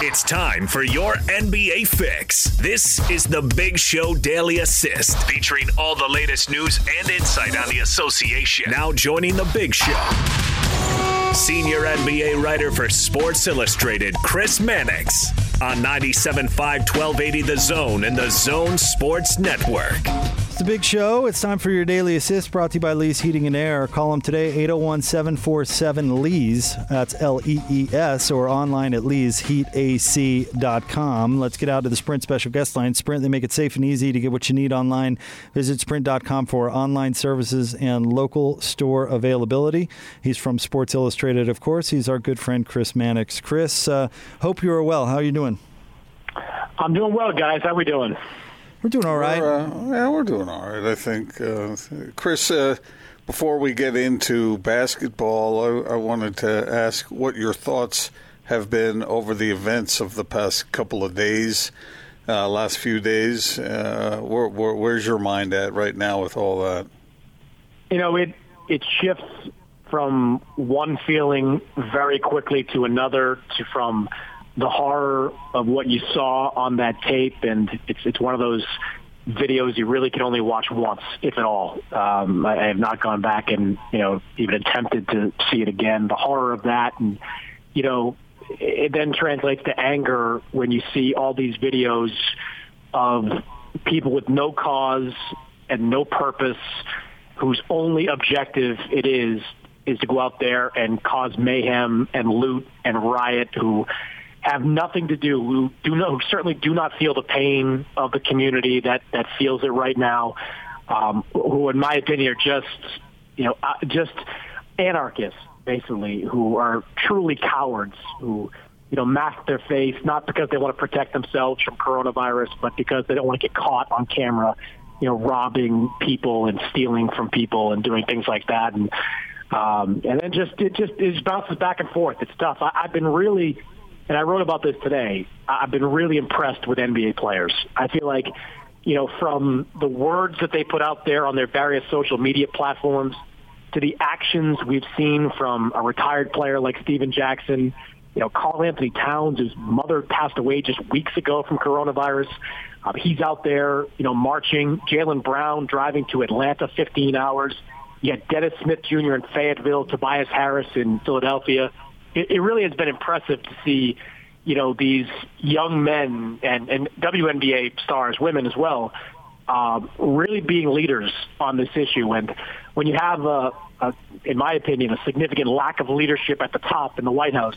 It's time for your NBA fix. This is the Big Show Daily Assist, featuring all the latest news and insight on the association. Now joining the Big Show. Senior NBA writer for Sports Illustrated, Chris Mannix, on 97.5 1280 The Zone and the Zone Sports Network. The big show. It's time for your daily assist brought to you by Lee's Heating and Air. Call them today, 801 747 Lee's. That's L E E S, or online at leesheatac.com. Let's get out to the Sprint special guest line. Sprint, they make it safe and easy to get what you need online. Visit sprint.com for online services and local store availability. He's from Sports Illustrated, of course. He's our good friend, Chris Mannix. Chris, uh, hope you are well. How are you doing? I'm doing well, guys. How are we doing? We're doing all right. We're, uh, yeah, we're doing all right. I think, uh, Chris. Uh, before we get into basketball, I, I, wanted to ask what your thoughts have been over the events of the past couple of days, uh, last few days. Uh, where, where, where's your mind at right now with all that? You know, it it shifts from one feeling very quickly to another, to from the horror of what you saw on that tape, and it's it's one of those videos you really can only watch once, if at all. Um, I, I have not gone back and you know even attempted to see it again. The horror of that, and you know, it then translates to anger when you see all these videos of people with no cause and no purpose, whose only objective it is is to go out there and cause mayhem and loot and riot. Who have nothing to do, who do not, who certainly do not feel the pain of the community that that feels it right now, um, who, in my opinion, are just you know uh, just anarchists basically, who are truly cowards, who you know mask their face not because they want to protect themselves from coronavirus, but because they don't want to get caught on camera, you know, robbing people and stealing from people and doing things like that, and um, and then just it just it just bounces back and forth. It's tough. I, I've been really and I wrote about this today. I've been really impressed with NBA players. I feel like, you know, from the words that they put out there on their various social media platforms to the actions we've seen from a retired player like Stephen Jackson, you know, Karl-Anthony Towns, whose mother passed away just weeks ago from coronavirus. Um, he's out there, you know, marching. Jaylen Brown driving to Atlanta 15 hours. You had Dennis Smith Jr. in Fayetteville, Tobias Harris in Philadelphia it, it really has been impressive to see, you know, these young men and, and WNBA stars, women as well, uh, really being leaders on this issue. And when you have, a, a, in my opinion, a significant lack of leadership at the top in the White House,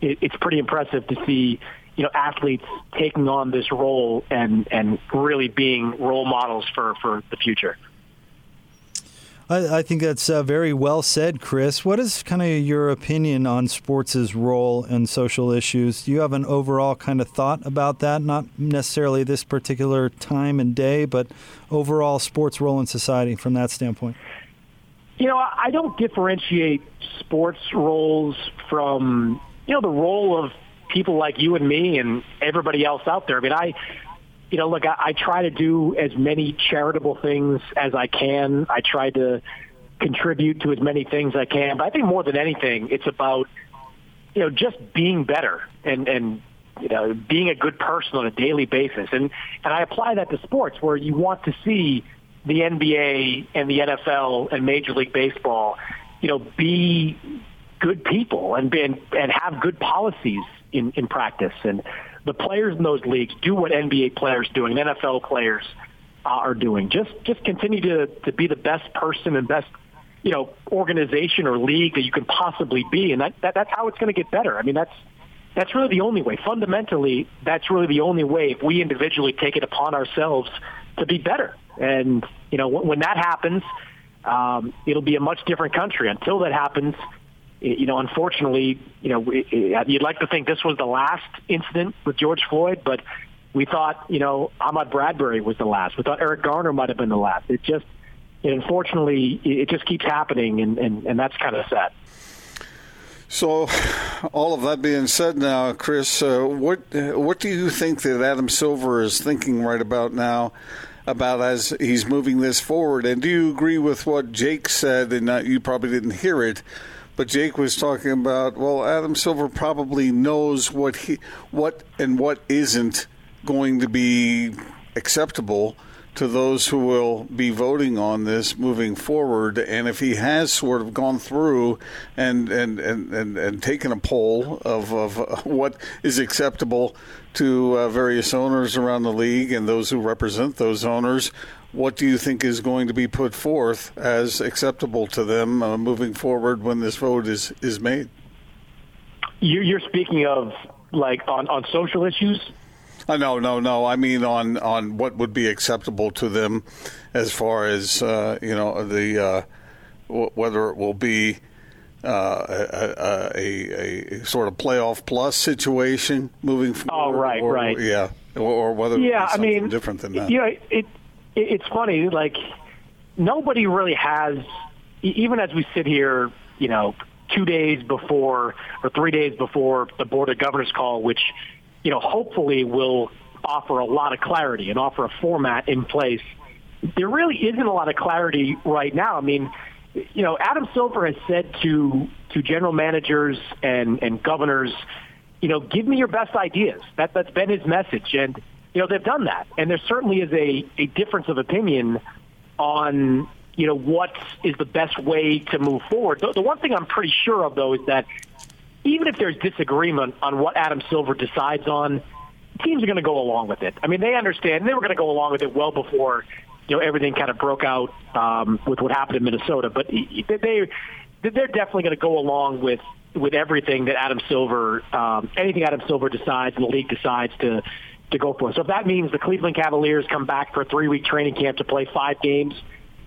it, it's pretty impressive to see, you know, athletes taking on this role and, and really being role models for, for the future. I, I think that's uh, very well said, Chris. What is kind of your opinion on sports' role in social issues? Do you have an overall kind of thought about that? Not necessarily this particular time and day, but overall sports' role in society from that standpoint. You know, I don't differentiate sports roles from, you know, the role of people like you and me and everybody else out there. I mean, I you know, look, I, I try to do as many charitable things as I can. I try to contribute to as many things I can. But I think more than anything, it's about, you know, just being better and, and, you know, being a good person on a daily basis. And, and I apply that to sports where you want to see the NBA and the NFL and Major League Baseball, you know, be good people and, and, and have good policies in, in practice. And, the players in those leagues do what NBA players doing, NFL players uh, are doing. Just just continue to to be the best person and best you know organization or league that you can possibly be, and that, that that's how it's going to get better. I mean, that's that's really the only way. Fundamentally, that's really the only way if we individually take it upon ourselves to be better. And you know, when, when that happens, um, it'll be a much different country. Until that happens, you know, unfortunately, you know, you'd like to think this was the last incident with George Floyd, but we thought, you know, Ahmaud Arbery was the last. We thought Eric Garner might have been the last. It just, unfortunately, it just keeps happening, and, and, and that's kind of sad. So, all of that being said, now, Chris, uh, what what do you think that Adam Silver is thinking right about now? About as he's moving this forward, and do you agree with what Jake said? And uh, you probably didn't hear it, but Jake was talking about well, Adam Silver probably knows what he what and what isn't going to be acceptable to those who will be voting on this moving forward. And if he has sort of gone through and and, and, and, and taken a poll of, of what is acceptable to uh, various owners around the league and those who represent those owners, what do you think is going to be put forth as acceptable to them uh, moving forward when this vote is, is made? You're speaking of like on, on social issues? Uh, no, no, no. I mean on on what would be acceptable to them, as far as uh, you know the uh, w- whether it will be uh, a, a, a, sort of playoff plus situation moving forward. Oh, right, or, right. Yeah, or, or whether yeah, I mean, different than that. You know, it, it it's funny. Like nobody really has, even as we sit here, you know, two days before or three days before the board of governors call, which you know, hopefully will offer a lot of clarity and offer a format in place. There really isn't a lot of clarity right now. I mean, you know, Adam Silver has said to to general managers and and governors, you know, give me your best ideas. That that's been his message, and you know they've done that. And there certainly is a a difference of opinion on you know what is the best way to move forward. The, the one thing I'm pretty sure of though is that even if there's disagreement on what Adam Silver decides on, teams are going to go along with it. I mean, they understand. They were going to go along with it well before you know everything kind of broke out um, with what happened in Minnesota. But they they're definitely going to go along with with everything that Adam Silver, um, anything Adam Silver decides and the league decides to to go for. So if that means the Cleveland Cavaliers come back for a three week training camp to play five games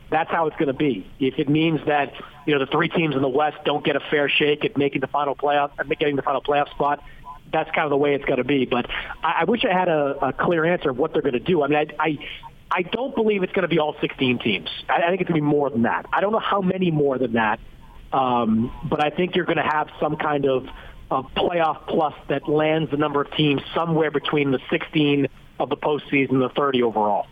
that's how it's going to be. If it means that you know the three teams in the West don't get a fair shake at making the final playoff, getting the final playoff spot, that's kind of the way it's going to be. But I, I wish I had a, a clear answer of what they're going to do. I mean, I, I I don't believe it's going to be all 16 teams. I, I think it's going to be more than that. I don't know how many more than that, um, but I think you're going to have some kind of, of playoff plus that lands the number of teams somewhere between the 16 of the postseason and the 30 overall.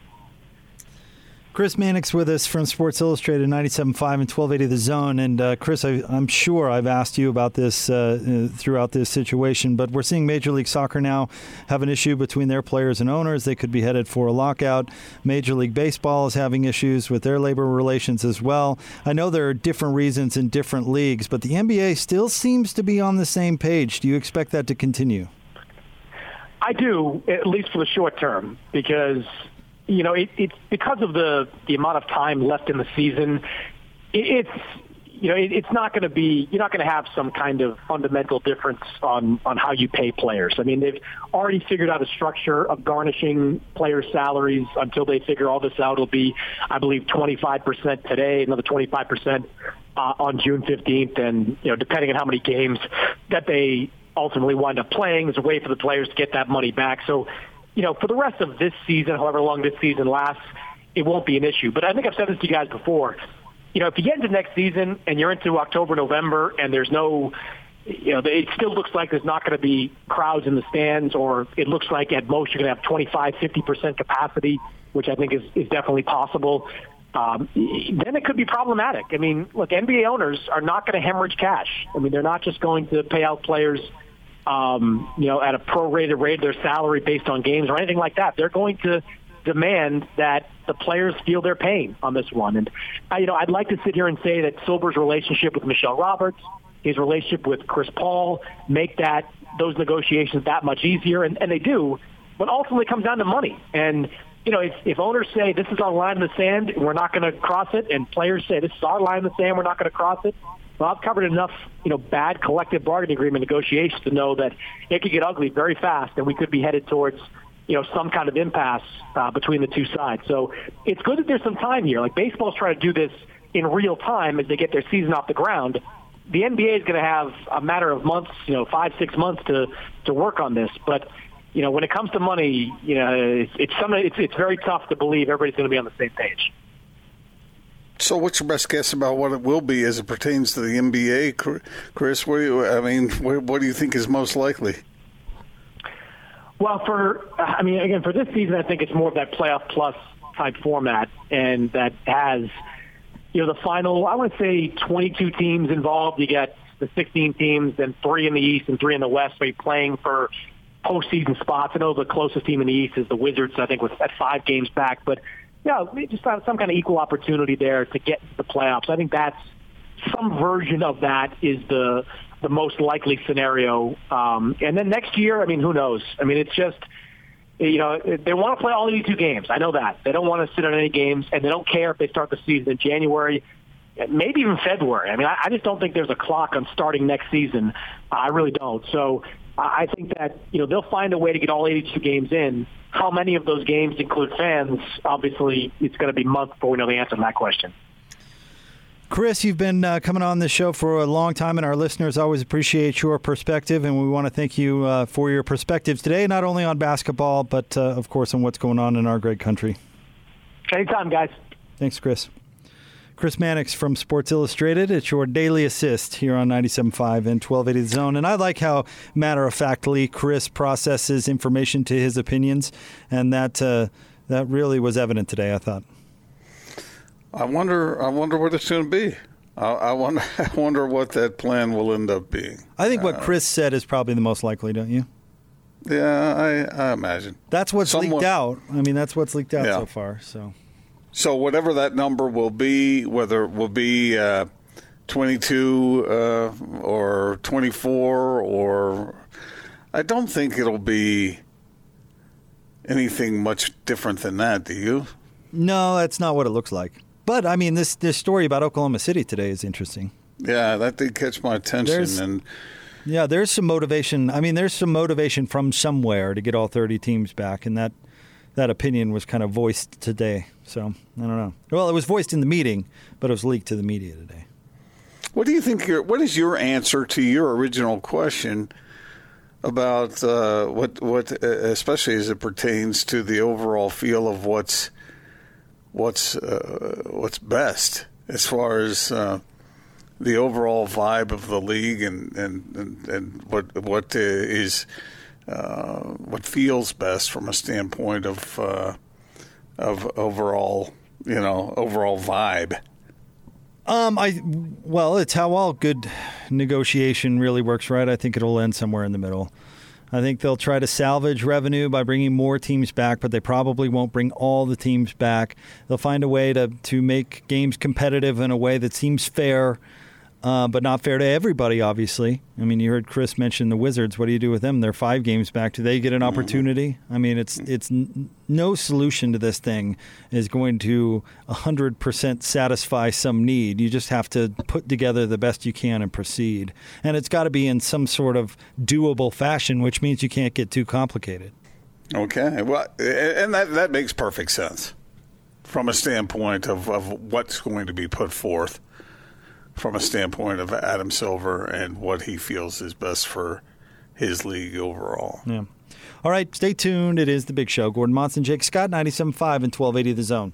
Chris Mannix with us from Sports Illustrated 97.5 and 1280 The Zone. And uh, Chris, I, am sure I've asked you about this uh, uh, throughout this situation, but we're seeing Major League Soccer now have an issue between their players and owners. They could be headed for a lockout. Major League Baseball is having issues with their labor relations as well. I know there are different reasons in different leagues, but the NBA still seems to be on the same page. Do you expect that to continue? I do, at least for the short term, because you know, it, it's because of the the amount of time left in the season. It, it's you know, it, it's not going to be you're not going to have some kind of fundamental difference on on how you pay players. I mean, they've already figured out a structure of garnishing players' salaries until they figure all this out. It'll be, I believe, 25% today, another 25% uh, on June 15th, and you know, depending on how many games that they ultimately wind up playing, there's a way for the players to get that money back. So you know, for the rest of this season, however long this season lasts, it won't be an issue. But I think I've said this to you guys before. You know, if you get into next season and you're into October, November, and there's no, you know, it still looks like there's not going to be crowds in the stands, or it looks like at most you're going to have 25, 50 percent capacity, which I think is is definitely possible. Um, then it could be problematic. I mean, look, NBA owners are not going to hemorrhage cash. I mean, they're not just going to pay out players um, you know, at a prorated rate their salary based on games or anything like that. They're going to demand that the players feel their pain on this one. And, uh, you know, I'd like to sit here and say that Silver's relationship with Michelle Roberts, his relationship with Chris Paul, make that those negotiations that much easier, and, and they do. But ultimately, it comes down to money. And you know, if, if owners say this is our line in the sand, we're not going to cross it, and players say this is our line in the sand, we're not going to cross it, well, I've covered enough, you know, bad collective bargaining agreement negotiations to know that it could get ugly very fast, and we could be headed towards, you know, some kind of impasse uh, between the two sides. So it's good that there's some time here. Like baseball's trying to do this in real time as they get their season off the ground. The NBA is going to have a matter of months, you know, five six months to to work on this, but. You know, when it comes to money, you know, it's it's, some, it's it's very tough to believe everybody's going to be on the same page. So, what's your best guess about what it will be as it pertains to the NBA, Chris? What do you, I mean, what do you think is most likely? Well, for I mean, again, for this season, I think it's more of that playoff plus type format, and that has you know the final. I want to say 22 teams involved. You get the 16 teams, then three in the East and three in the West. So you're playing for postseason spots. I know the closest team in the East is the Wizards, I think, with at five games back. But yeah, just some kind of equal opportunity there to get the playoffs. I think that's some version of that is the the most likely scenario. Um, and then next year, I mean, who knows? I mean, it's just you know they want to play all 82 games. I know that they don't want to sit on any games, and they don't care if they start the season in January, maybe even February. I mean, I just don't think there's a clock on starting next season. I really don't. So I think that you know they'll find a way to get all 82 games in. How many of those games include fans? Obviously, it's going to be months before we know the answer to that question. Chris, you've been uh, coming on this show for a long time, and our listeners always appreciate your perspective. And we want to thank you uh, for your perspectives today, not only on basketball, but uh, of course on what's going on in our great country. Anytime, guys. Thanks, Chris. Chris Mannix from Sports Illustrated. It's your daily assist here on 97.5 and 1280 The Zone. And I like how matter of factly Chris processes information to his opinions, and that uh, that really was evident today. I thought. I wonder. I wonder what it's going to be. I, I wonder. I wonder what that plan will end up being. I think what uh, Chris said is probably the most likely, don't you? Yeah, I, I imagine. That's what's Somewhat, leaked out. I mean, that's what's leaked out yeah. so far. So so whatever that number will be, whether it will be uh, 22 uh, or 24 or I don't think it'll be anything much different than that, do you? No, that's not what it looks like. But I mean, this this story about Oklahoma City today is interesting. Yeah, that did catch my attention, there's, and yeah, there's some motivation. I mean, there's some motivation from somewhere to get all 30 teams back, and that that opinion was kind of voiced today. So I don't know. Well, it was voiced in the meeting, but it was leaked to the media today. What do you think? Your, what is your answer to your original question about uh, what what, uh, especially as it pertains to the overall feel of what's what's uh, what's best as far as uh, the overall vibe of the league and and, and, and what what is uh, what feels best from a standpoint of uh, of overall, you know, overall vibe. Um, I well, it's how all good negotiation really works, right? I think it'll end somewhere in the middle. I think they'll try to salvage revenue by bringing more teams back, but they probably won't bring all the teams back. They'll find a way to to make games competitive in a way that seems fair uh, but not fair to everybody, obviously. I mean, you heard Chris mention the Wizards. What do you do with them? They're five games back. Do they get an mm-hmm. opportunity? I mean, it's it's n- no solution to this thing is going to hundred percent satisfy some need. You just have to put together the best you can and proceed. And it's got to be in some sort of doable fashion, which means you can't get too complicated. Okay, well, and that that makes perfect sense from a standpoint of, of what's going to be put forth from a standpoint of Adam Silver and what he feels is best for his league overall. Yeah. All right, stay tuned. It is the big show. Gordon Monson, Jake Scott, 97.5 and 1280 The Zone.